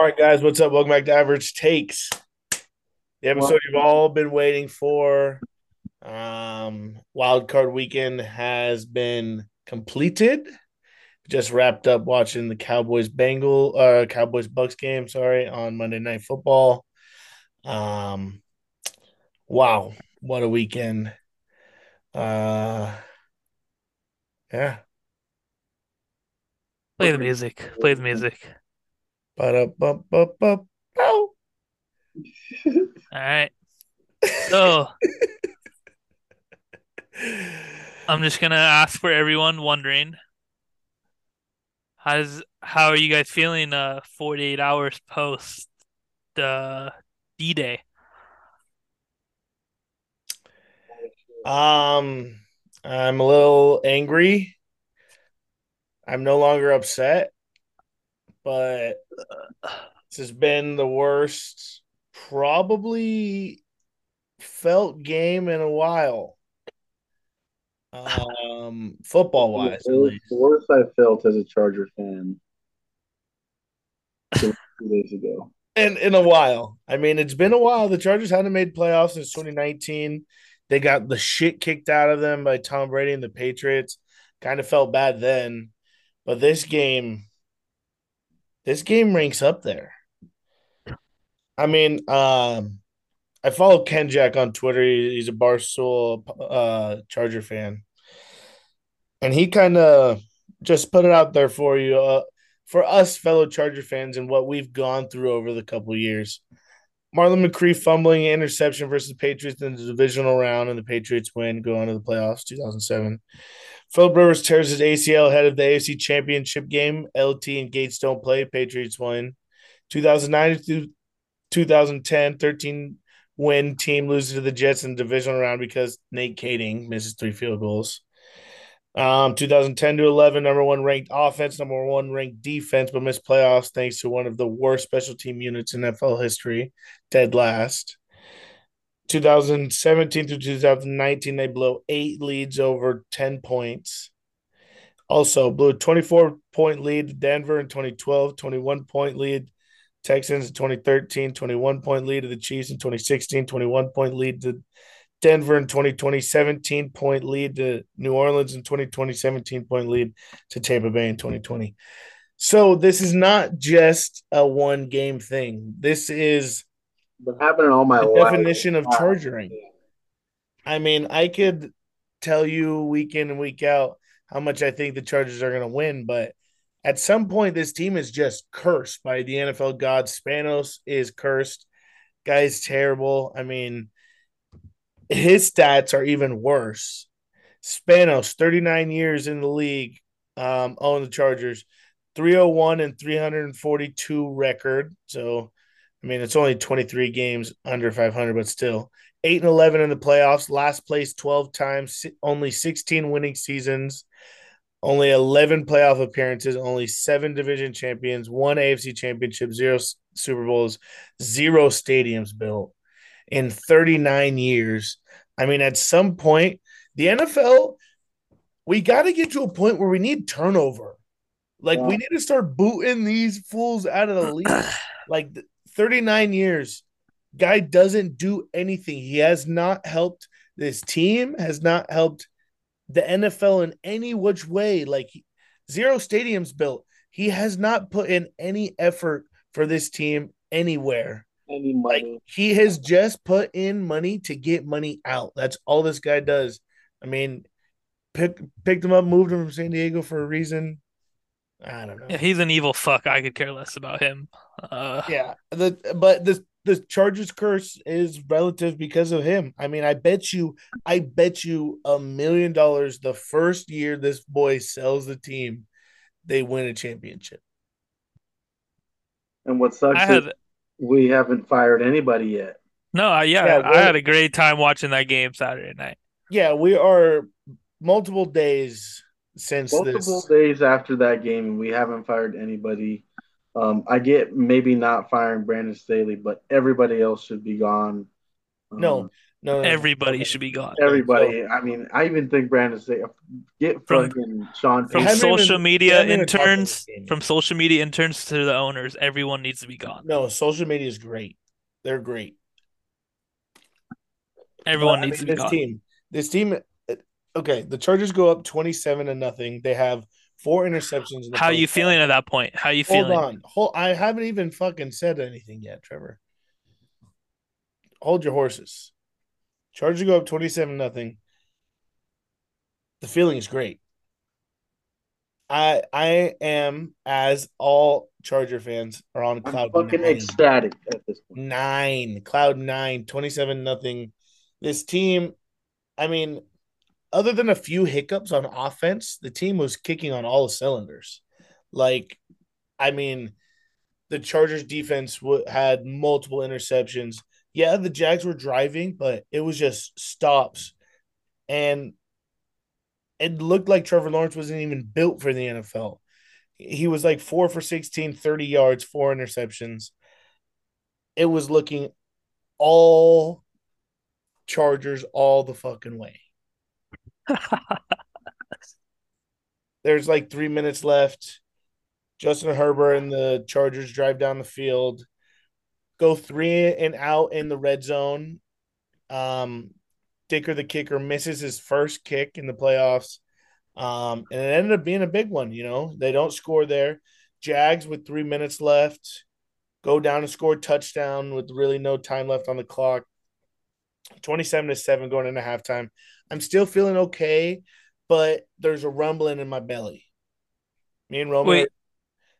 All right, guys, what's up? Welcome back to Average Takes. The episode you've all been waiting for. Um, Wild Card Weekend has been completed. Just wrapped up watching the Cowboys Bengal uh Cowboys Bucks game, sorry, on Monday Night Football. Um wow, what a weekend. Uh yeah. Play the music. Play the music. But up up up up All right. So I'm just gonna ask for everyone wondering how's how are you guys feeling uh 48 hours post the D Day? Um I'm a little angry. I'm no longer upset, but this has been the worst probably felt game in a while. Um, football wise. The worst I felt as a Charger fan two days ago. In in a while. I mean, it's been a while. The Chargers hadn't made playoffs since 2019. They got the shit kicked out of them by Tom Brady and the Patriots. Kind of felt bad then. But this game, this game ranks up there. I mean, um, I follow Ken Jack on Twitter. He's a Barstool uh, Charger fan, and he kind of just put it out there for you, uh, for us fellow Charger fans, and what we've gone through over the couple years. Marlon McCree fumbling interception versus Patriots in the divisional round, and the Patriots win, go on to the playoffs, 2007. Philip Rivers tears his ACL ahead of the AFC Championship game. LT and Gates don't play. Patriots win. 2009 to 2010, 13 win team loses to the Jets in the divisional round because Nate Kaeding misses three field goals. Um, 2010 to 11, number one ranked offense, number one ranked defense, but missed playoffs thanks to one of the worst special team units in NFL history, dead last. 2017 to 2019, they blow eight leads over 10 points. Also, blew a 24 point lead to Denver in 2012, 21 point lead Texans in 2013, 21 point lead to the Chiefs in 2016, 21 point lead to Denver in 2020, 17 point lead to New Orleans in 2020, 17 point lead to Tampa Bay in 2020. So this is not just a one game thing. This is been happening all my the life. definition of charging. I mean, I could tell you week in and week out how much I think the Chargers are going to win, but at some point, this team is just cursed by the NFL gods. Spanos is cursed. Guy's terrible. I mean, his stats are even worse. Spanos, 39 years in the league, um, on the Chargers, 301 and 342 record. So, I mean, it's only 23 games under 500, but still. 8 and 11 in the playoffs, last place 12 times, only 16 winning seasons, only 11 playoff appearances, only seven division champions, one AFC championship, zero Super Bowls, zero stadiums built in 39 years. I mean, at some point, the NFL, we got to get to a point where we need turnover. Like, yeah. we need to start booting these fools out of the league. like, 39 years, guy doesn't do anything. He has not helped this team, has not helped the NFL in any which way. Like zero stadiums built. He has not put in any effort for this team anywhere. Any money. Like he has just put in money to get money out. That's all this guy does. I mean, pick, picked him up, moved him from San Diego for a reason. I don't know. Yeah, he's an evil fuck. I could care less about him. Uh, yeah, the but the the Chargers curse is relative because of him. I mean, I bet you, I bet you a million dollars the first year this boy sells the team, they win a championship. And what sucks had, is we haven't fired anybody yet. No, uh, yeah, yeah I had a great time watching that game Saturday night. Yeah, we are multiple days since multiple this. days after that game, we haven't fired anybody. Um, I get maybe not firing Brandon Staley, but everybody else should be gone. Um, no, No, no, no. Everybody Okay. should be gone. Everybody. I mean, I even think Brandon say get From- fucking Sean From haven't Payton. even- social we media haven't even talked about interns, this game yet. from social media interns to the owners, everyone needs to be gone. No, social media is great. They're great. Everyone But, I needs mean, to be this gone. team. This team. uh, Okay, the Chargers go up twenty-seven to nothing. They have four interceptions. In the How are you first feeling at that point? How are you Hold feeling? Hold on. Hold. I haven't even fucking said anything yet, Trevor. Hold your horses. Chargers go up twenty-seven nothing. The feeling is great. I I am as all Charger fans are on I'm cloud fucking nine. ecstatic at this point. nine cloud nine 27 nothing this team i mean other than a few hiccups on offense the team was kicking on all cylinders. Like i mean the chargers defense w- had multiple interceptions. Yeah the jags were driving but it was just stops. And it looked like trevor lawrence wasn't even built for the nfl he was like four for 16 30 yards four interceptions. It was looking all Chargers all the fucking way. There's like three minutes left. Justin Herbert and the Chargers drive down the field, go three and out in the red zone. Um, Dicker, the kicker, misses his first kick in the playoffs. Um, and it ended up being a big one. You know, they don't score there. Jags with three minutes left go down and score touchdown with really no time left on the clock. 27 to 7 going into halftime. I'm still feeling okay, but there's a rumbling in my belly. Me and Roman Wait.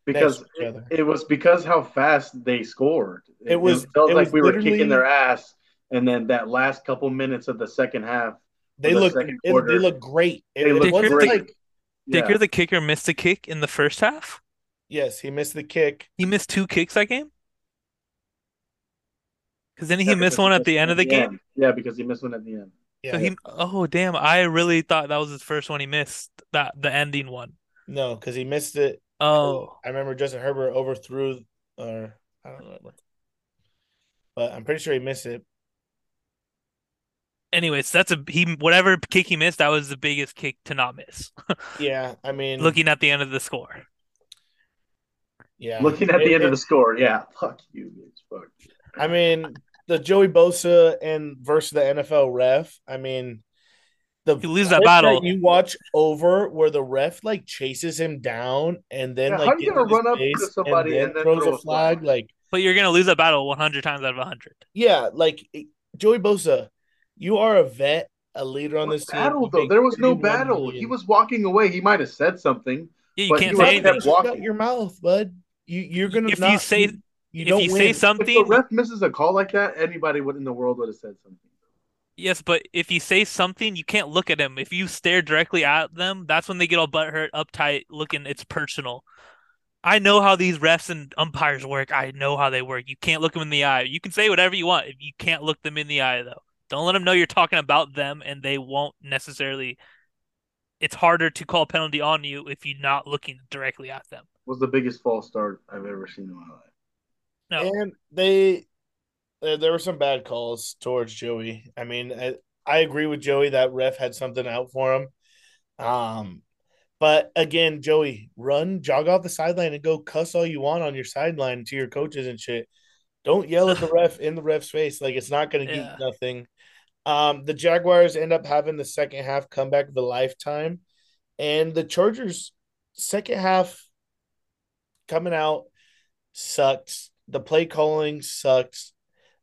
Because next to each other. it was because how fast they scored. It was- felt it like was we were kicking their ass, and then that last couple minutes of the second half, they the look second it, they look great. It, They it look wasn't great. like yeah, Dicker, the kicker, missed a kick in the first half. yes, he missed the kick. He missed two kicks that game. Because then he yeah, missed one at the end of the game. end. Yeah, because he missed one at the end. Yeah, So he, oh damn! I really thought that was his first one. He missed that the ending one. no, because he missed it. Oh, I remember Justin Herbert overthrew, or I don't remember, but I'm pretty sure he missed it. anyways, that's a he. Whatever kick he missed, that was the biggest kick to not miss. Yeah, I mean, Looking at the end of the score, yeah, Looking at It- the end it- of the score, yeah, fuck you, bitch, fuck. I mean, the Joey Bosa and versus the NFL ref. I mean, the You lose that clip battle. you watch over where the ref like chases him down and then Yeah, like how you gets gonna run up to somebody and then throws throw a a flag. flag? Like, but you're gonna lose that battle 100 times out of 100. yeah, like Joey Bosa, you are a vet, a leader on What this team. battle You though? There was no battle. million. He was walking away. He might have said something. Yeah, you But can't you say anything. Shut your mouth, bud. You, you're gonna If you not, say- you, you if don't you win. say something, If the something, ref misses a call like that, anybody in the world would have said something. yes, but if you say something, you can't look at them. If you stare directly at them, that's when they get all butthurt, uptight, looking. It's personal. I know how these refs and umpires work. I know how they work. You can't look them in the eye. You can say whatever you want if you can't look them in the eye, though. Don't let them know you're talking about them, and they won't necessarily. It's harder to call a penalty on you if you're not looking directly at them. Was the biggest false start I've ever seen in my life. No, And they, there, there were some bad calls towards Joey. I mean, I, I agree with Joey that ref had something out for him. Um, but again, Joey, run, jog off the sideline, and go cuss all you want on your sideline to your coaches and shit. Don't yell at the ref in the ref's face. Like it's not going to Yeah. get nothing. Um, the Jaguars end up having the second half comeback of a lifetime, and the Chargers second half coming out sucked. The play calling sucks.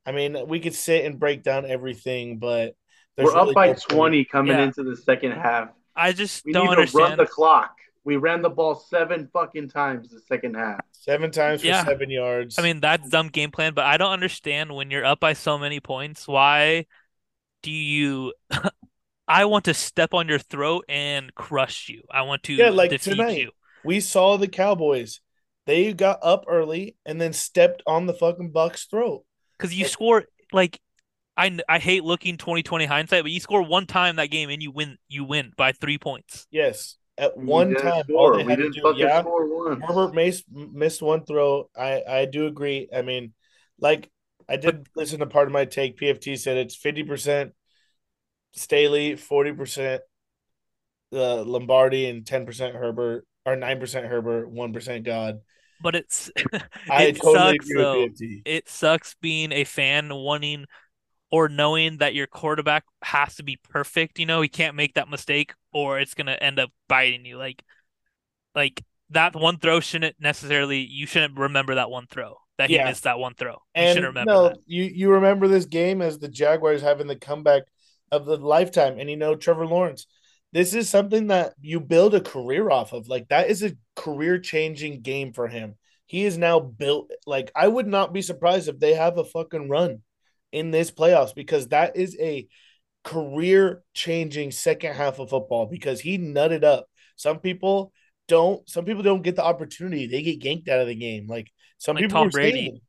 I mean, we could sit and break down everything, but We're up by no point. 20 coming Yeah. into the second half. I just We don't need to run understand. the clock. We ran the ball seven fucking times the second half. seven times for Yeah. seven yards. I mean, that's dumb game plan, but I don't understand when you're up by so many points. Why do you? I want to step on your throat and crush you. I want to Yeah, like defeat tonight. you. we saw the Cowboys. They got up early and then stepped on the fucking Bucks' throat. Because you score like I I hate looking 2020 hindsight, but you score one time that game and you win you win by three points. Yes, at one didn't time, score. all they we had to didn't do. fucking Yeah, score once. Herbert missed missed one throw. I I do agree. I mean, like I did listen to part of my take. PFT said it's fifty percent Staley, forty percent the Lombardi, and ten percent Herbert, or nine percent Herbert, one percent God. But it's I it totally sucks though. It sucks being a fan wanting or knowing that your quarterback has to be perfect. You know, he can't make that mistake, or it's gonna end up biting you. Like, like that one throw shouldn't necessarily. You shouldn't remember that one throw that he Yeah. missed that one throw. You And remember no, that. you you remember this game as the Jaguars having the comeback of the lifetime, and you know Trevor Lawrence. This is something that you build a career off of. Like that is a career changing game for him. He is now built. Like I would not be surprised if they have a fucking run in this playoffs because that is a career changing second half of football because he nutted up. Some people don't. Some people don't get the opportunity. They get yanked out of the game. Like some Like people Tom were Brady. saying,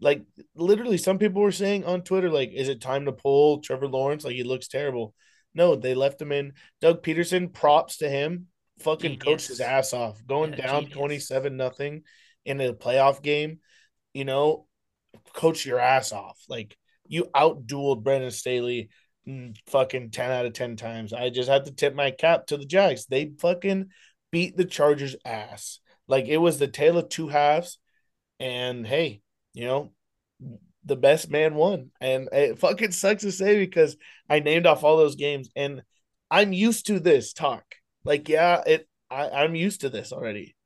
like literally, some people were saying on Twitter, like, "Is it time to pull Trevor Lawrence? Like he looks terrible." No, they left him in. Doug Pederson, props to him. Fucking coached his ass off, going Yeah, down twenty seven nothing in a playoff game. You know, coach your ass off. Like you outdueled Brandon Staley mm, fucking 10 out of 10 times. I just have to tip my cap to the Jags. They fucking beat the Chargers ass. Like it was the tale of two halves. And hey, you know, the best man won. And it fucking sucks to say because I named off all those games and I'm used to this talk. Like, yeah, it I, I'm used to this already.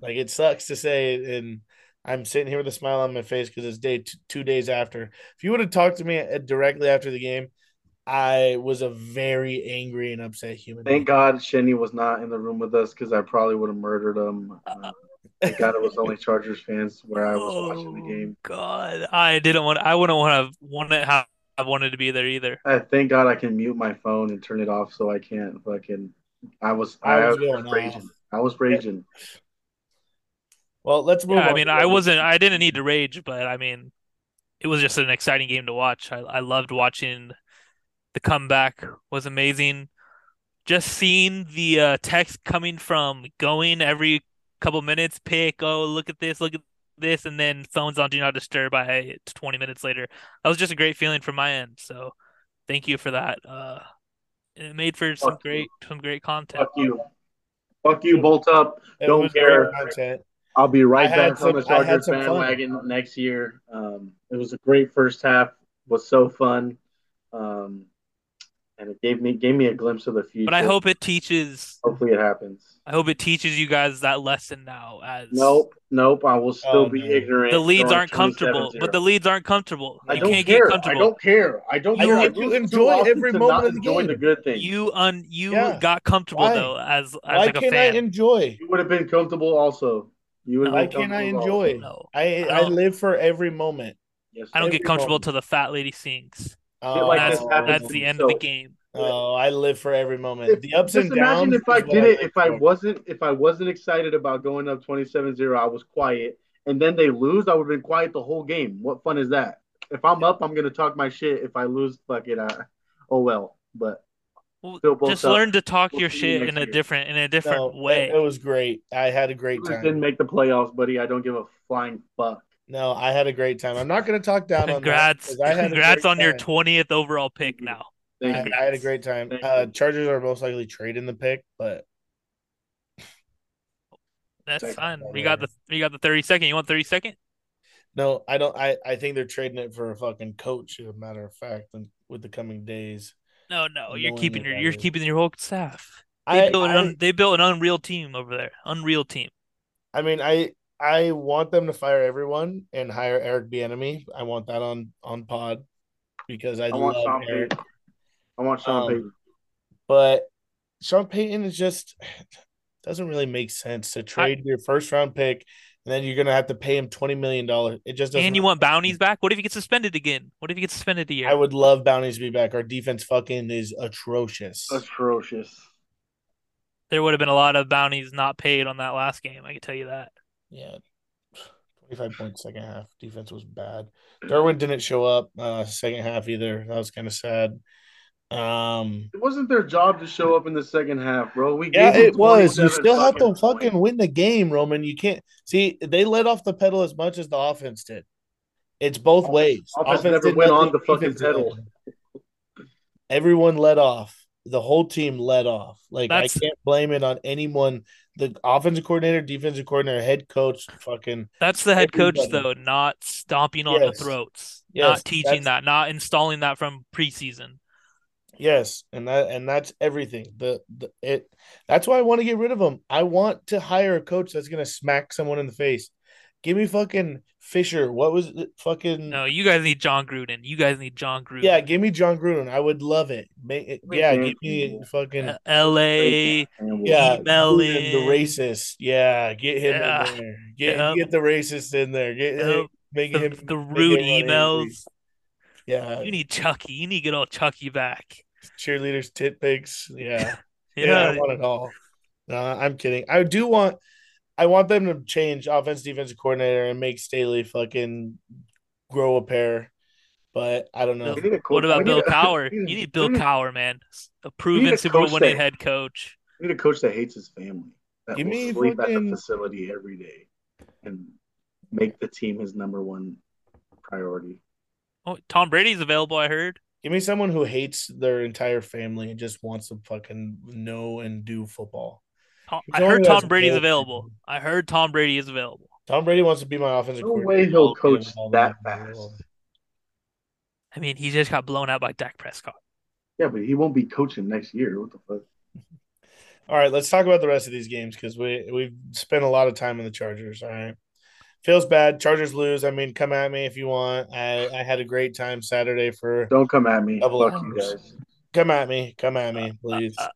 Like it sucks to say and I'm sitting here with a smile on my face because it's day t- two days after. If you would have talked to me uh, directly after the game, I was a very angry and upset human. Thank God Shenny was not in the room with us because I probably would have murdered him. Uh, thank God it was only Chargers fans where I was watching the Oh, game. God, I didn't want. I wouldn't want to want to have. I wanted to be there either. I thank God I can mute my phone and turn it off so I can't fucking. I was I I, was was, raging. off. I was raging. Well, let's move Yeah, I mean, I wasn't. I didn't need to rage, but I mean, it was just an exciting game to watch. I I loved watching. The comeback was amazing. Just seeing the uh, text coming from going every couple minutes, pick, oh, look at this, look at this, and then phones on do not disturb by 20 minutes later. That was just a great feeling from my end. So thank you for that. Uh, it made for some you. great, some great content. Fuck you. Fuck you, bolt up. It don't care. I'll be right I back on the some- I had Chargers some fun. bandwagon next year. Um, it was a great first half. Was so fun. Um, and it gave me gave me a glimpse of the future. But I hope it teaches. hopefully it happens. I hope it teaches you guys that lesson now. As Nope, nope. I will still Oh, be no. ignorant. the leads aren't comfortable, but the leads aren't comfortable. I You don't can't care. get comfortable. I don't care. I don't You- care. I you enjoy every moment not of the enjoy game. the good things. You un you Yeah. got comfortable Why? though as as Why like a can't I enjoy? You would have been comfortable also. You would have Why been can't I comfortable also. enjoy? No, I I I live for every moment. Yes, I don't get comfortable moment. till the fat lady sings. Oh, like that's that's the me. end of the game. oh, I live for every moment. If- the ups Just and downs. imagine if I is what did it. live If I wasn't, if I wasn't excited about going up 27-0, I was quiet, and then they lose, I would have been quiet the whole game. What fun is that? If I'm up, I'm gonna talk my shit. If I lose, fuck it. I, oh well. But Well, just up. learn to talk We'll your see you shit next in a different in a different No, way. it, it was great. I had a great Steelers didn't make the playoffs, buddy. I don't give a flying fuck. No, I had a great time. I'm not going to talk down Congrats, on that. 'cause I had congrats great on your time. twentieth overall pick. Now, I. I had a great time. Uh. Chargers are most likely trading the pick, but that's fine. by We got the we got the thirty second. You want thirty second? no, I don't. I, I think they're trading it for a fucking coach. As a matter of fact, and with the coming days, No, no, you're keeping your you're is- keeping your whole staff. They I built an I, un, they built an unreal team over there. Unreal team. I mean, I I want them to fire everyone and hire Eric Bieniemy. I want that on on pod because I, I want love Sean Eric. Payton. I want Sean Um, Payton. But Sean Payton is just doesn't really make sense to trade your first round pick and then you're gonna have to pay him twenty million dollars. It just doesn't. And you want bounties back? What if he gets suspended again? What if he gets suspended a year? I would love bounties to be back. Our defense fucking is atrocious. Atrocious. There would have been a lot of bounties not paid on that last game. I can tell you that. Yeah. 25 points second half. Defense was bad. Derwin didn't show up uh second half either. That was kind of sad. Um It wasn't their job to show up in the second half, bro. We yeah, gave it was. You still have to points. fucking win the game, Roman. You can't see they let off the pedal as much as the offense did. It's both ways. Offense Offense never went on the fucking pedal. Everyone let off. The whole team let off. Like That's- I can't blame it on anyone. The offensive coordinator, defensive coordinator, head coach, fucking That's the head coach though, not stomping on Yes. the throats, Yes, not teaching that's- that, not installing that from preseason. Yes, and that and that's everything. The, the it that's why I want to get rid of him. I want to hire a coach that's gonna smack someone in the face. Give me fucking Fisher. What was it? Fucking No, you guys need Jon Gruden. You guys need Jon Gruden. yeah. Give me Jon Gruden. I would love it. Make it Wait, yeah. Dan Give me fucking Uh, L.A. Yeah. Email Gruden, the racist. Yeah, get him Yeah. in there. Get Yep. get the racist in there. Get Yep. make The, him the make rude everyone angry. emails. Yeah, You need Chucky. You need to get all Chucky back. cheerleaders, tit pigs. Yeah. Yeah, Yeah, I want it all. No, I'm kidding. I do want I want them to change offense defensive coordinator and make Staley fucking grow a pair. But I don't know. We need a coach- What about Bill need a- Cowher? we You need- need Bill we need- Cowher, man. A proven a Super Bowl winning head coach. We need a coach that hates his family. That Give will me sleep at the facility every day and make the team his number one priority. Oh, Tom Brady's available, I heard. Give me someone who hates their entire family and just wants to fucking know and do football. Tom, I heard Tom Brady's both available. I heard Tom Brady is available. Tom Brady wants to be my offensive No coordinator. way he'll I'll coach give him all that the money in the fast. I mean, he just got blown out by Dak Prescott. Yeah, but he won't be coaching next year. What the fuck? All right, let's talk about the rest of these games because we we've spent a lot of time on the Chargers. All right, feels bad. Chargers lose. I mean, come at me if you want. I I had a great time Saturday for. Don't come at me. Double Fuck you guys. Come at me. Come at me, please. uh, Be,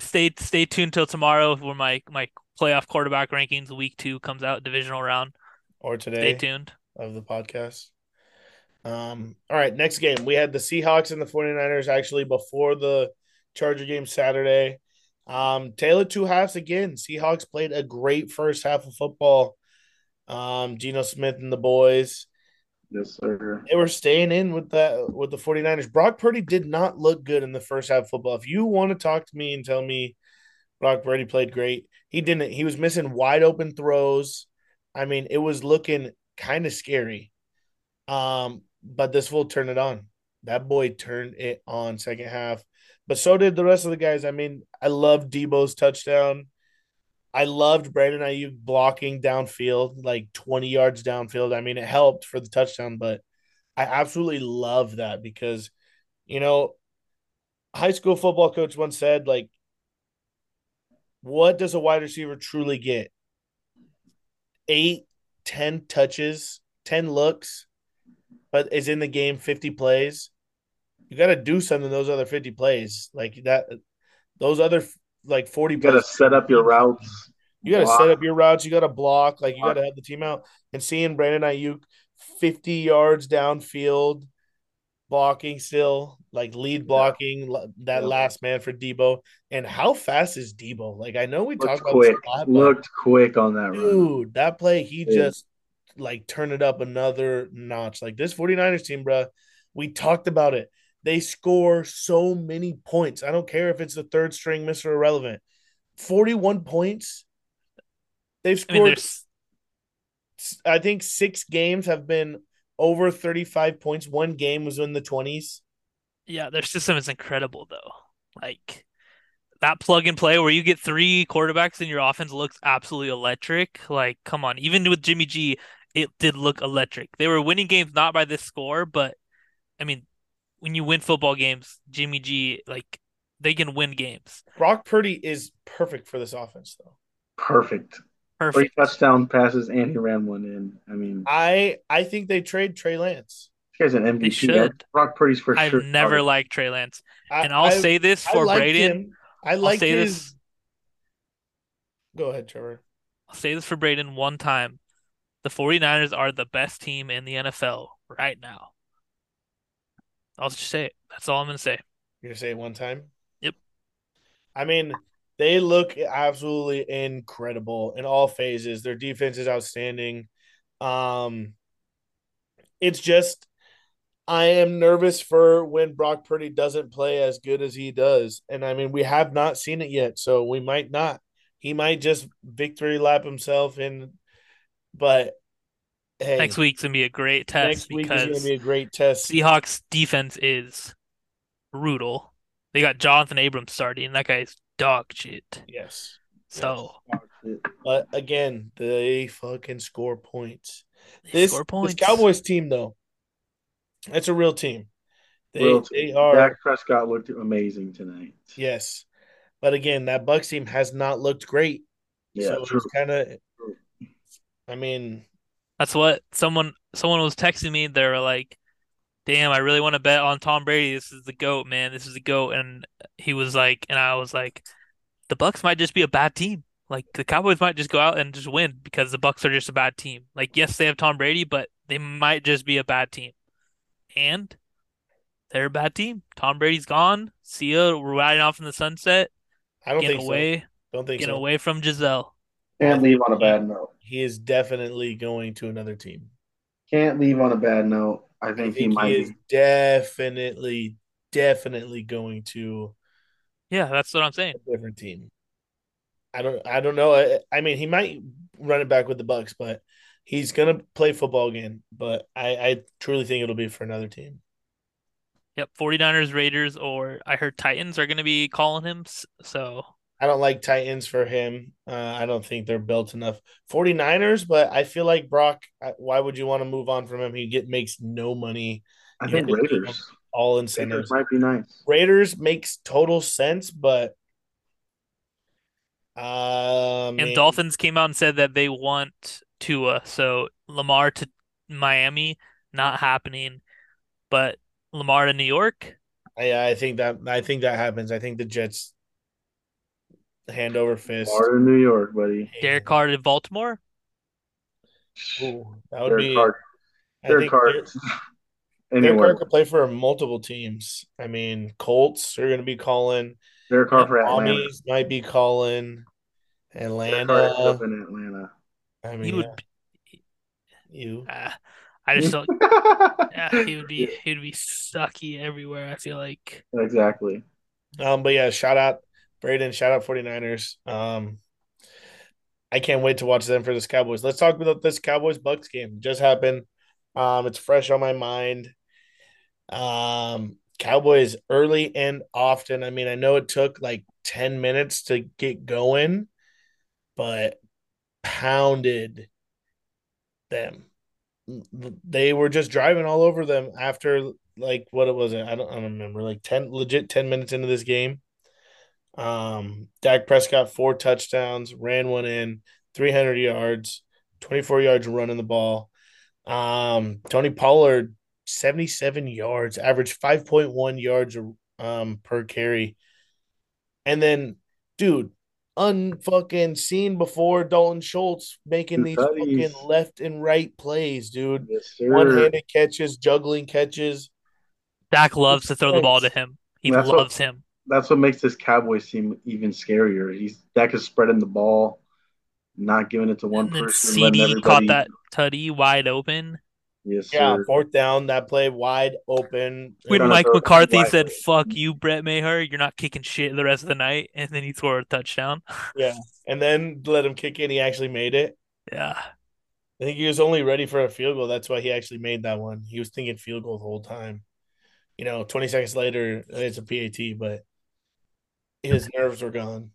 stay stay tuned till tomorrow when my my playoff quarterback rankings week two comes out, divisional round. Or today. Stay tuned. of the podcast. Um. All right, next game we had the Seahawks and the 49ers actually before the Charger game Saturday. Um, Taylor two halves again. Seahawks played a great first half of football. Um, Geno Smith and the boys. Yes, sir. they were staying in with the with the 49ers. Brock Purdy did not look good in the first half football. If you want to talk to me and tell me Brock Purdy played great, he didn't. He was missing wide open throws. I mean, it was looking kind of scary. Um, but this will turn it on. That boy turned it on second half. But so did the rest of the guys. I mean, I love Deebo's touchdown. I loved Brandon Aiyuk blocking downfield, like 20 yards downfield. I mean, it helped for the touchdown, but I absolutely love that because, you know, high school football coach once said, like, what does a wide receiver truly get? Eight, ten touches, 10 looks, but is in the game 50 plays. You got to do something those other 50 plays. Like that, those other like 40 You gotta set up your routes. You got to set up your routes. You got to block. Like you got to have the team out. And seeing Brandon Aiyuk 50 yards downfield, blocking still, like lead blocking, l- that Yeah. last man for Deebo. And how fast is Deebo? Like I know we Looked talked about quick. this a lot, Looked quick on that run. dude, that play he Yeah. just like turned it up another notch. Like this 49ers team, bro. We talked about it. They score so many points. I don't care if it's the third string Mr. Irrelevant. 41 points. They've I mean, scored I think six games have been over 35 points. One game was in the 20s. yeah, their system is incredible though. Like that plug and play where you get three quarterbacks and your offense looks absolutely electric. Like, come on, even with Jimmy G, it did look electric. They were winning games not by this score, but I mean, when you win football games, Jimmy G, like they can win games. Brock Purdy is perfect for this offense, though. Perfect. Three Perfect. touchdown passes and he ran one in. I mean, I I think they trade Trey Lance. this guy's an MVP. should. Brock Purdy's for I've sure. never liked Trey Lance, and I'll I- say this I for liked Braden. him. I like say his. this. Go ahead, Trevor. I'll say this for Braden one time. The 49ers are the best team in the NFL right now. I'll just say it. That's all I'm going to say. You're gonna say it one time. Yep. I mean, they look absolutely incredible in all phases. Their defense is outstanding. Um, it's just I am nervous for when Brock Purdy doesn't play as good as he does, and I mean we have not seen it yet, so we might not. He might just victory lap himself in, but Hey, Next week's gonna be a great test next week is going because to be a great test. Seahawks defense is brutal. They got Jonathan Abrams starting. That guy's dog shit. Yes. So But again, they fucking score points. they This, score points. this Cowboys team, though, that's a real team. They, Real they are, Dak Prescott looked amazing tonight. yes. But again, that Bucks team has not looked great. Yeah, so true. it's kind of, I mean, That's what someone someone was texting me. They were like, "Damn, I really want to bet on Tom Brady. This is the goat, man. This is the goat." And he was like, and I was like, "The Bucks might just be a bad team. Like the Cowboys might just go out and just win because the Bucks are just a bad team. Like yes, they have Tom Brady, but they might just be a bad team. And they're a bad team. Tom Brady's gone. See ya. We're riding off in the sunset. I don't Getting think away. so. Don't think Getting so. away from Gisele. Can't leave on a bad note. He is definitely going to another team. Can't leave on a bad note. I I think, think he might he is be. definitely, definitely going to Yeah, that's what I'm saying. a different team. I don't, I don't know. I, I mean, he might run it back with the Bucks, but he's gonna play football again. But I, I truly think it'll be for another team. Yep, 49ers, Raiders, or I heard Titans are going to be calling him. So I don't like Titans for him. Uh, I don't think they're built enough. 49ers, but I feel like Brock. Why would you want to move on from him? He get makes no money, I You think had to keep him. Raiders. all Raiders incentives. might be nice. Raiders makes total sense, but uh, and man, Dolphins came out and said that they want Tua. So Lamar to Miami, not happening. But Lamar to New York, I, I think that I think that happens. I think the Jets hand over fist. Florida, New York, buddy. Derek Carr in Baltimore. Ooh, that would Derek be. Carr. I Derek think Carr. Derek, Derek Carr could play for multiple teams. I mean, Colts are going to be calling. Derek Carr for Atlanta. Mommies might be calling. Derek Carr ends up Atlanta. in Atlanta. I He mean, would. yeah, you. Uh, I just don't. Yeah, he would be. He would be sucky everywhere. I feel like. exactly. Um, but yeah, shout out Braden, shout out 49ers. Um, I can't wait to watch them for this Cowboys. Let's talk about this Cowboys Bucks game. Just happened. Um, it's fresh on my mind. Um, Cowboys early and often. I mean, I know it took like 10 minutes to get going, but pounded them. They were just driving all over them after like what it was. I don't, I don't remember like 10 legit 10 minutes into this game. Um, Dak Prescott four touchdowns, ran one in, 300 yards, 24 yards running the ball. Um, Tony Pollard 77 yards, average 5.1 yards um per carry. And then, dude, unfucking seen before Dalton Schultz making these tutties. fucking left and right plays, dude. Yes. One-handed catches, juggling catches. Dak loves to throw the ball to him. He That's what- loves him. That's what makes this Cowboys seem even scarier. He's Dak is spreading the ball, not giving it to one And person. letting CeeDee caught that tutty wide open. Yes, Yeah, sir. fourth down, that play wide open. When Mike McCarthy said, open. "Fuck you, Brett Maher, you're not kicking shit the rest of the night," and then he scored a touchdown. Yeah. And then let him kick in. He actually made it. Yeah, I think he was only ready for a field goal. That's why he actually made that one. He was thinking field goal the whole time. You know, 20 seconds later, it's a PAT, but his nerves were gone.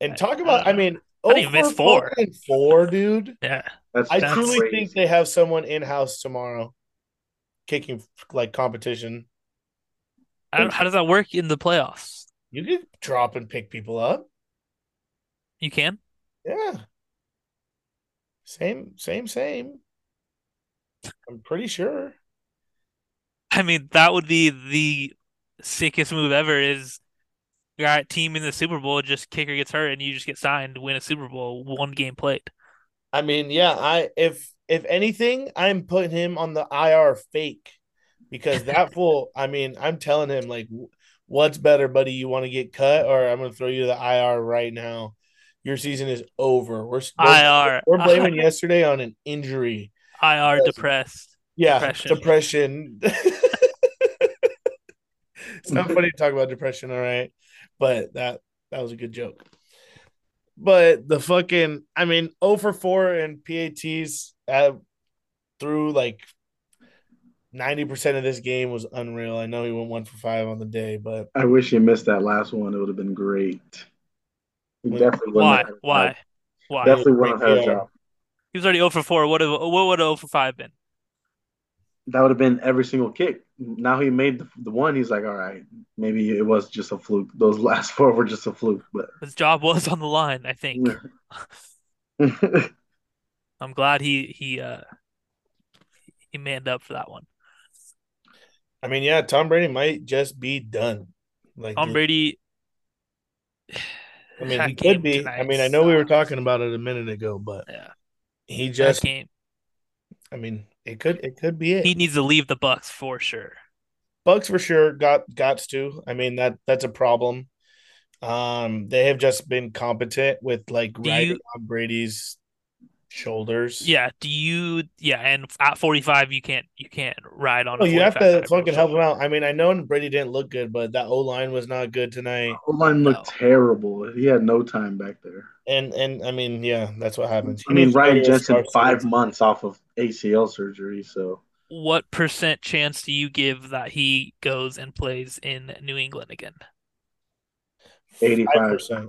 And talk about, I mean, How do you miss oh four? four, dude. yeah. That's I That's truly crazy. think they have someone in house tomorrow kicking like competition. I don't, how does that work in the playoffs? You can drop and pick people up. You can. Yeah. Same, same, same. I'm pretty sure. I mean, that would be the sickest move ever. Is you got team in the Super Bowl, just kicker gets hurt, and you just get signed to win a Super Bowl, one game played. I mean, yeah, I if if anything, I'm putting him on the IR fake because that fool, I mean, I'm telling him like what's better, buddy? You want to get cut or I'm going to throw you to the IR right now. Your season is over. We're IR. we're blaming yesterday on an injury. IR depressed. Yeah, Depression. depression. it's not funny to talk about depression, all right, but that that was a good joke. But the fucking, I mean, 0 for 4 and PATs. Uh, through like ninety percent of this game was unreal. I know he went one for five on the day, but I wish he missed that last one. It would have been great. He definitely wouldn't Why? have had a Why? job. Why? Definitely wouldn't have had a job. He was already 0 for 4. What, have, what would a 0 for 5 been? That would have been every single kick. Now he made the, the one. He's like, all right, maybe it was just a fluke. Those last four were just a fluke. But His job was on the line, I think. I'm glad he he uh he manned up for that one. I mean, yeah, Tom Brady might just be done. Like Tom Brady. I mean, he could be. I mean, I know we were talking about it a minute ago, but Yeah, he that just. game. I mean, it could. It could be it. He needs to leave the Bucks for sure. Bucks for sure got gots to. I mean that that's a problem. Um, they have just been competent with like Do riding you- on Brady's shoulders. Yeah. Do you? Yeah, and at 45, you can't you can't ride on. Oh, a you have to fucking help him out. I mean, I know Brady didn't look good, but that O line was not good tonight. O line looked No. terrible. He had no time back there. And and I mean, yeah, that's what happens. I mean, needs to go Ryan to a Jensen five months off of ACL surgery, so What percent chance do you give that he goes and plays in New England again? 85. 5%.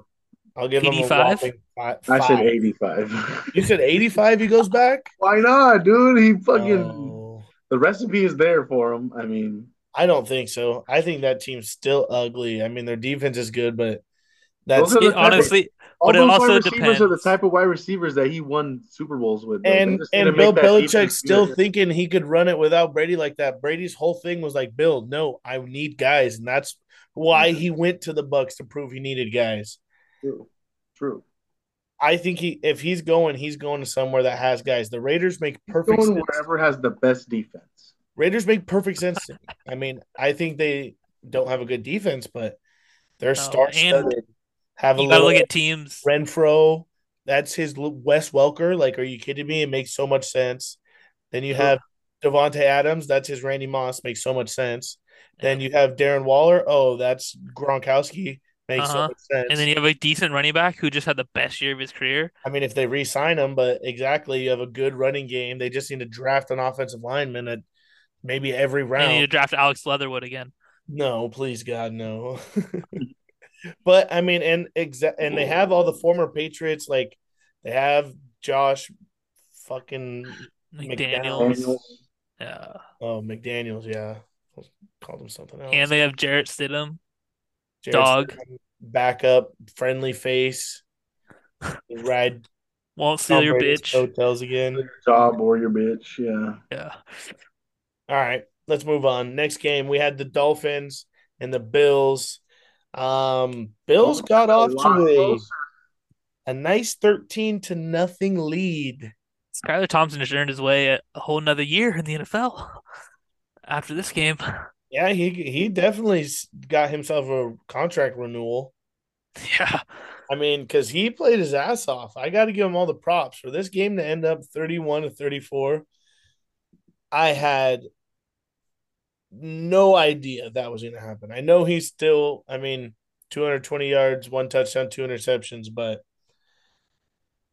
I'll give him 85? whopping five. I said 85. You said 85 he goes back? Why not, dude? He fucking Oh, the recipe is there for him. I mean, I don't think so. I think that team's still ugly. I mean, their defense is good, but that's Those are the It, type of- honestly, all But it those also wide receivers are the type of wide receivers that he won Super Bowls with. though. And just need to and Bill make that Belichick's still good. thinking he could run it without Brady like that. Brady's whole thing was like, Bill, no, I need guys, and that's why he went to the Bucks to prove he needed guys. True. True. I think he if he's going, he's going to somewhere that has guys. The Raiders make perfect Going sense. wherever has the best defense. Raiders make perfect sense to me. I mean, I think they don't have a good defense, but they're No, star studded. Have a you little look at teams. Renfrow. That's his Wes Welker. Like, are you kidding me? It makes so much sense. Then you have Davante Adams. That's his Randy Moss. Makes so much sense. Then you have Darren Waller. Oh, that's Gronkowski. Makes Uh-huh. much sense. And then you have a decent running back who just had the best year of his career. I mean, if they re-sign him, but exactly, you have a good running game. They just need to draft an offensive lineman at maybe every round. you need to draft Alex Leatherwood again. No, please God, no. but I mean, and exa- and they have all the former Patriots. Like they have Josh, fucking McDaniels. Daniels. Yeah. oh McDaniel's, yeah, called him something else. And they have Jarrett Stidham. Jared dog. Stidham, backup, friendly face. They ride Won't steal your Brady's bitch. coattails again. Your job or your bitch. Yeah. Yeah. All right, let's move on. Next game, we had the Dolphins and the Bills. Um, Bills got off to a, a nice thirteen to nothing lead. Skylar Thompson has earned his way a, a whole nother year in the NFL after this game. Yeah, he he definitely got himself a contract renewal. Yeah. I mean, because he played his ass off. I got to give him all the props for this game to end up thirty-one to thirty-four. I had no idea that was going to happen. I know he's still, I mean, 220 yards, one touchdown, two interceptions, but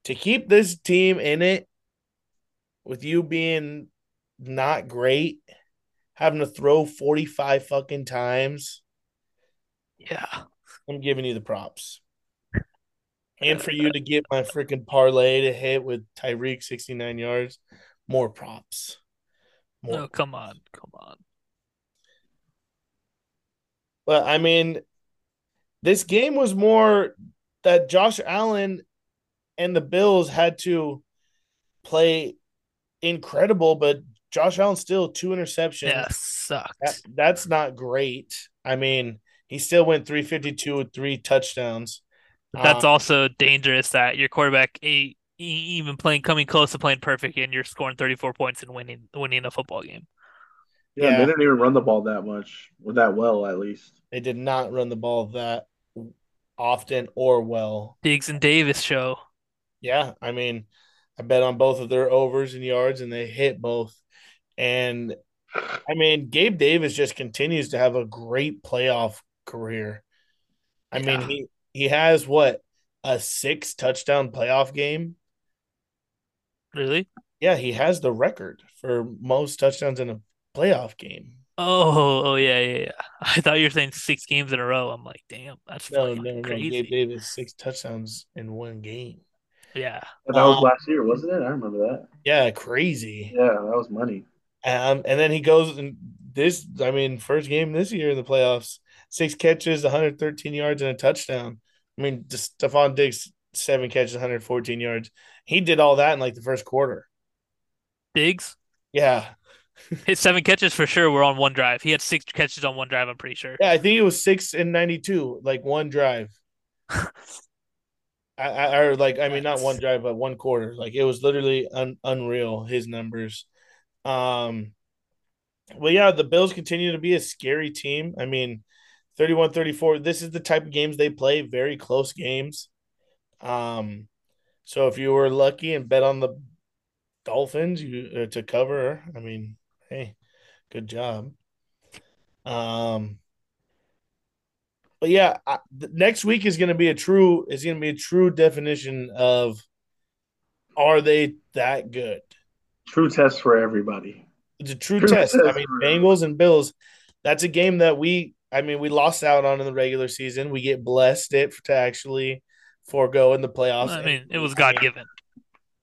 to keep this team in it with you being not great, having to throw 45 fucking times, Yeah. I'm giving you the props. And for you to get my freaking parlay to hit with Tyreek 69 yards, more props. More No, come on. Come on. But I mean, this game was more that Josh Allen and the Bills had to play incredible, but Josh Allen still two interceptions. Yeah, sucked. That, that's not great. I mean, he still went 352 with three touchdowns. But that's Um, also dangerous that your quarterback e- e- even playing coming close to playing perfect and you're scoring 34 points and winning winning a football game. Yeah, Yeah. they didn't even run the ball that much, or that well, at least. They did not run the ball that often or well. Diggs and Davis show. Yeah, I mean, I bet on both of their overs and yards, and they hit both. And I mean, Gabe Davis just continues to have a great playoff career. I mean, he he has what a six touchdown playoff game. Really? Yeah, he has the record for most touchdowns in a playoff game. Oh, oh yeah, yeah, yeah. I thought you were saying six games in a row. I'm like, damn, that's No, no, no. crazy. Gabe Davis six touchdowns in one game. Yeah. That was Um, last year, wasn't it? I remember that. Yeah, crazy. Yeah, that was money. Um, and then he goes and this, I mean, first game this year in the playoffs, six catches, 113 yards, and a touchdown. I mean, just Stefon Diggs, seven catches, 114 yards. He did all that in like the first quarter. Diggs Yeah. hit seven catches for sure. We're on one drive. He had six catches on one drive. I'm pretty sure. Yeah, I think it was six and 92, like one drive. I, I or like I mean not one drive but one quarter like it was literally un, unreal his numbers um well yeah the bills continue to be a scary team i mean 31-34 this is the type of games they play very close games um so if you were lucky and bet on the dolphins you uh, to cover i mean hey good job um but yeah, I, the next week is going to be a true is going to be a true definition of are they that good? True test for everybody. It's a true True test. I mean, for Bengals and Bills. That's a game that we. I mean, we lost out on in the regular season. We get blessed it to actually forego in the playoffs. I mean, it was God given.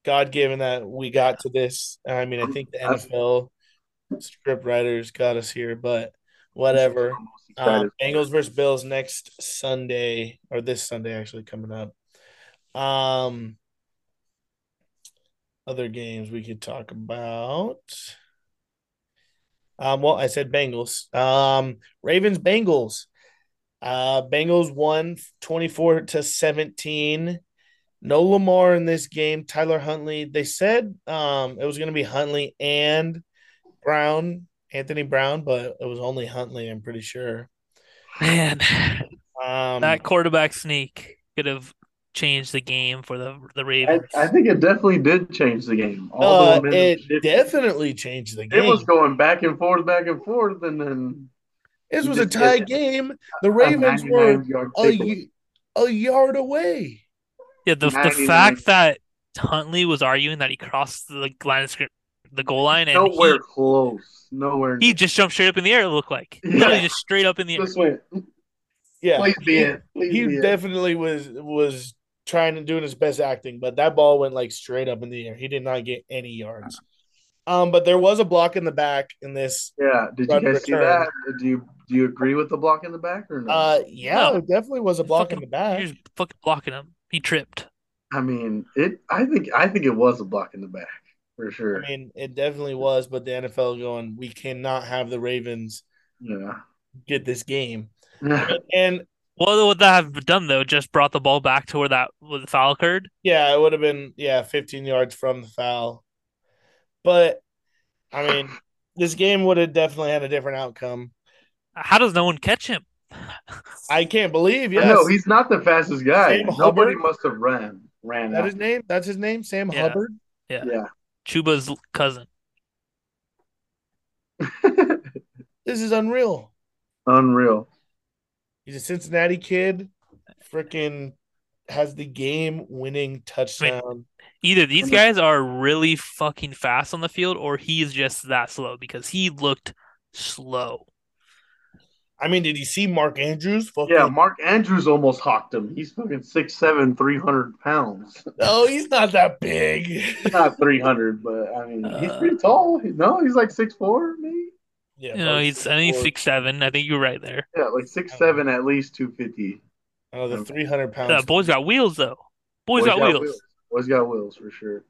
God given that we got to this. I mean, I think the NFL script writers got us here, but whatever. I'm most excited Um. Bengals versus Bills next Sunday or this Sunday actually coming up. Um, other games we could talk about. Um, well, I said Bengals. Um, Ravens Bengals. Uh, Bengals won 24 to 17. No Lamar in this game. Tyler Huntley. They said um it was going to be Huntley and Brown, Anthony Brown, but it was only Huntley. I'm pretty sure. Man, Um, that quarterback sneak could have changed the game for the the I, Ravens. I think it definitely did change the game. All uh, the momentum it definitely changed the game. It was going back and forth, back and forth, and then this was a tie game. The a Ravens were 99-yard a, takeaway. y- a yard away. Yeah, the the fact that Huntley was arguing that he crossed the line of script, the goal line, and nowhere he, close, nowhere. he just jumped straight up in the air. It looked like Yeah. just straight up in the air. just went. Yeah, Please be he, it. Please he be it. definitely was was trying to doing his best acting, but that ball went like straight up in the air. He did not get any yards. Um, but there was a block in the back in this. Yeah. Did you Run guys see that? Do you do you agree with the block in the back or no? Uh, yeah, No. it definitely was a block in the back. He was fucking blocking him. He tripped. I mean, it. I think I think it was a block in the back for sure. I mean, it definitely was, but the NFL going, we cannot have the Ravens yeah. get this game. And What would that have done though? Just brought the ball back to where that where the foul occurred. yeah, it would have been yeah, 15 yards from the foul. But I mean, this game would have definitely had a different outcome. How does no one catch him? I can't believe, yes. No, he's not the fastest guy. Sam Nobody Hubbard? must have ran ran that out. his name? That's his name, Sam Yeah. Hubbard. Yeah, Yeah. Chuba's cousin. This is unreal. Unreal. He's a Cincinnati kid. Freaking has the game winning touchdown. Either these guys are really fucking fast on the field, or he's just that slow because he looked slow. I mean, did you see Mark Andrews? Fucking, Yeah, Mark Andrews almost hawked him. He's fucking 6'7", 300 pounds. No, he's not that big. He's not 300, but I mean, he's Uh, pretty tall. No, he's like 6'4", maybe? yeah, You know, he's I think he's six seven. I think you're right there. Yeah, like six seven at least 250. Oh, the 300 pounds. Uh, boys got wheels though. Boys, got, wheels. Boys got wheels, for sure.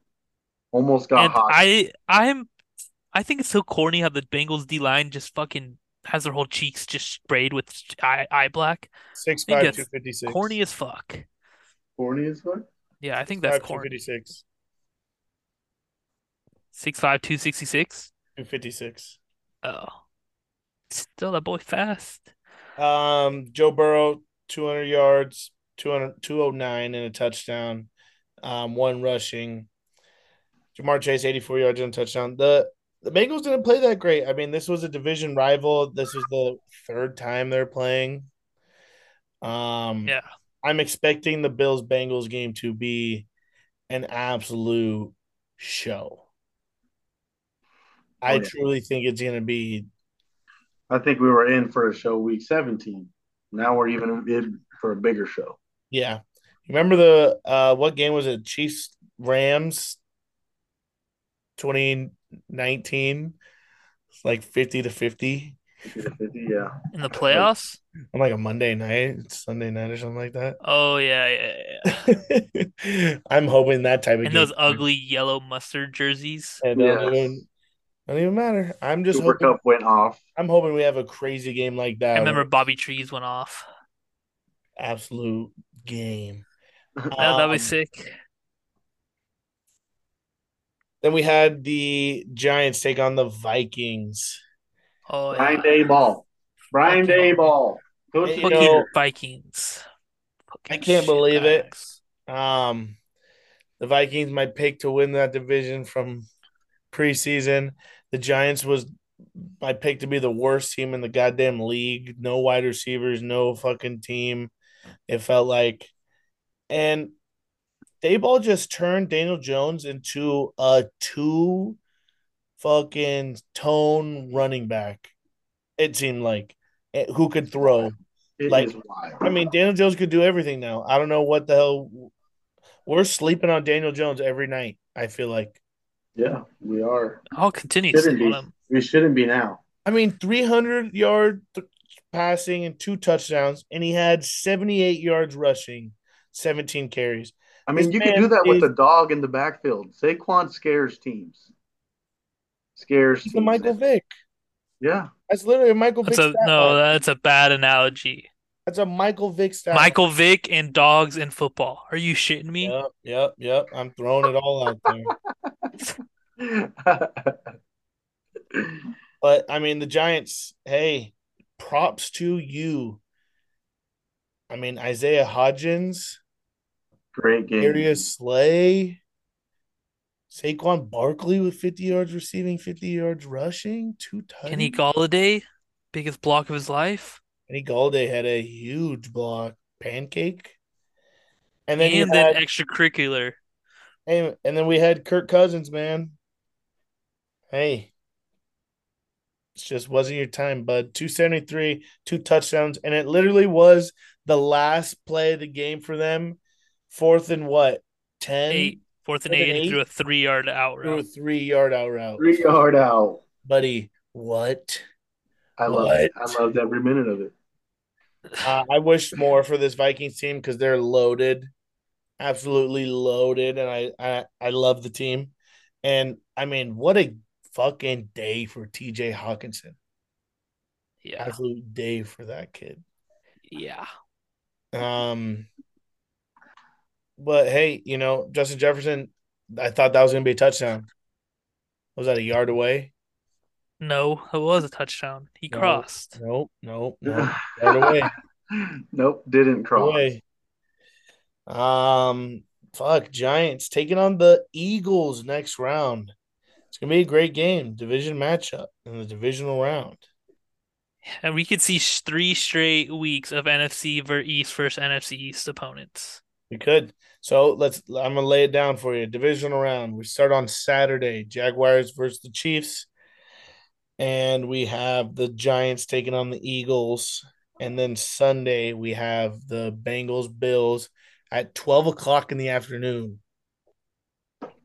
Almost got And hot. I I'm I think it's so corny how the Bengals D line just fucking has their whole cheeks just sprayed with eye, eye black. 6'5", think it's 256. Corny as fuck. Corny as fuck. Yeah, I think 6'5", that's corny. 256. Six five two sixty six. 256. Oh, still that boy fast. Um, Joe Burrow, 200 yards, 200, 209 and a touchdown. Um, one rushing. Ja'Marr Chase, 84 yards and a touchdown. The the Bengals didn't play that great. I mean, this was a division rival. This was the third time they're playing. Um, Yeah. I'm expecting the Bills Bengals game to be an absolute show. I Oh, yeah. truly think it's going to be. I think we were in for a show week 17. Now we're even in for a bigger show. Yeah. Remember the uh what game was it? Chiefs Rams 2019. It's like 50 to 50 50 to 50, yeah. In the playoffs? on like a Monday night, Sunday night or something like that. Oh yeah, yeah, yeah. I'm hoping that type of And game. those ugly yellow mustard jerseys. It don't, even, don't even matter. I'm just Super hoping Kupp went off. I'm hoping we have a crazy game like that. I remember Bobby Trees went off. absolute game. That'd be Um, sick. Then we had the Giants take on the Vikings. Oh Brian yeah. Daboll. Brian Fucking- Daboll. Coach Hey, of you the Fucking. Vikings. I can't believe it. Um, the Vikings, my pick to win that division from preseason. The Giants was my pick to be the worst team in the goddamn league. No wide receivers, no fucking team. It felt like, and Daboll just turned Daniel Jones into a two fucking tone running back. It seemed like eh, who could throw. It like- I mean, Daniel Jones could do everything now. I don't know what the hell. We're sleeping on Daniel Jones every night. I feel like. yeah, we are. I'll continue Shouldn't sleep on him. We shouldn't be now. I mean, 300 yard th- passing and two touchdowns, and he had 78 yards rushing, 17 carries. I mean, This you can do that with a dog in the backfield. Saquon scares teams. Scares He's teams. a Michael Vick. Yeah. That's literally a Michael Vick. A no, line. that's a bad analogy. That's a Michael Vick stat. Michael Vick and dogs in football. Are you shitting me? Yep, yep, yep. I'm throwing it all out there. But I mean, the Giants, hey, props to you. I mean, Isaiah Hodgins, Great game. Darius Slay, Saquon Barkley with 50 yards receiving, 50 yards rushing, two touchdowns. Kenny Golladay, biggest block of his life. Kenny Golladay had a huge block, pancake. And then and you then had, extracurricular. hey, and then we had Kirk Cousins, man. Hey, it just wasn't your time, bud. 273, two touchdowns, and it literally was the last play of the game for them. Fourth and what? 10? Eight, fourth and Fourth eight, and and he threw a three yard out Through a route. three yard out route. Three yard out. Buddy, what? I love it. I loved every minute of it. Uh, I wish more for this Vikings team because they're loaded, absolutely loaded, and I, I I love the team. And I mean, what a fucking day for T.J. Hockenson! Yeah, Absolute day for that kid. yeah. Um, but hey, you know Justin Jefferson, I thought that was gonna be a touchdown. Was that a yard away? No, it was a touchdown. He No. crossed. Nope, nope, nope. Yard away. nope, didn't cross. away. Um, fuck, Giants taking on the Eagles next round. It's gonna be a great game, division matchup in the divisional round. And we could see three straight weeks of NFC ver East versus NFC East opponents. We could. So let's. I'm gonna lay it down for you. Division round. We start on Saturday. Jaguars versus the Chiefs, and we have the Giants taking on the Eagles. And then Sunday we have the Bengals Bills at 12 o'clock in the afternoon.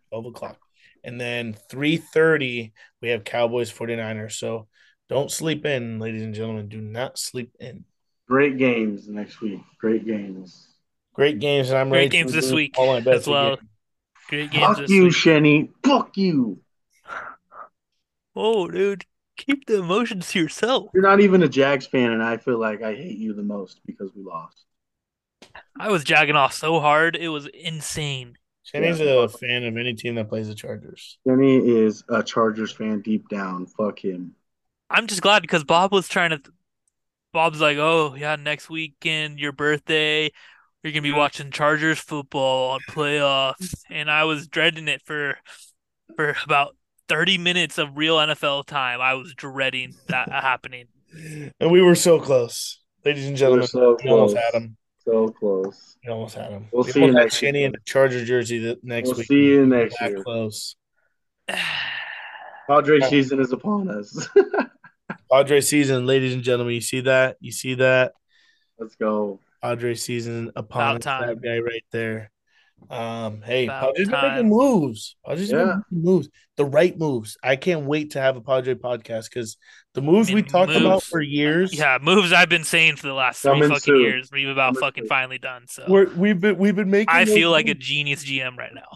12 o'clock. And then 3:30 we have Cowboys 49ers. So don't sleep in, ladies and gentlemen. Do not sleep in. Great games next week. Great games. Great games, and I'm Great ready games to this do week all my bets as well. again. Great games Fuck this you, week. Shenny. Fuck you. Oh, dude, keep the emotions to yourself. You're not even a Jags fan, and I feel like I hate you the most because we lost. I was jagging off so hard, it was insane. Shanny's Yeah. a fan of any team that plays the Chargers. Shenny is a Chargers fan deep down. Fuck him. I'm just glad because Bob was trying to. Bob's like, oh yeah, next weekend, your birthday, you're gonna be watching Chargers football on playoffs, and I was dreading it for for about 30 minutes of real NFL time. I was dreading that happening. And we were so close, ladies and We're gentlemen. so We almost close. had him. So close. We almost had him. We'll we see you next Shanny week. in the Charger jersey the next We'll week. see you next That year. close. Padre season is upon us. Padre season, ladies and gentlemen. You see that? You see that? Let's go. Padre season upon time. that guy right there. Um, hey, About Padre's been time. making moves. Padre's been Yeah. making moves, the right moves. I can't wait to have a Padre podcast because the moves I we mean, talked about for years. Yeah, moves I've been saying for the last three Coming fucking soon. years. We've about Coming fucking soon. finally done. So We're, we've been we've been making. I those feel like a genius GM right now.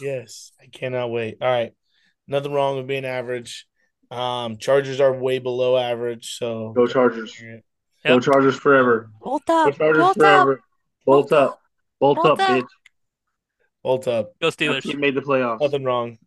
Yes, I cannot wait. All right, nothing wrong with being average. Um, Chargers are way below average, so Go Chargers. Yep. Go Chargers forever. Bolt Go up. Chargers Bolt up. forever. Bolt up. Bolt Bolt up, up. bitch. Bolt up. Go Steelers. team made the playoffs. Nothing wrong.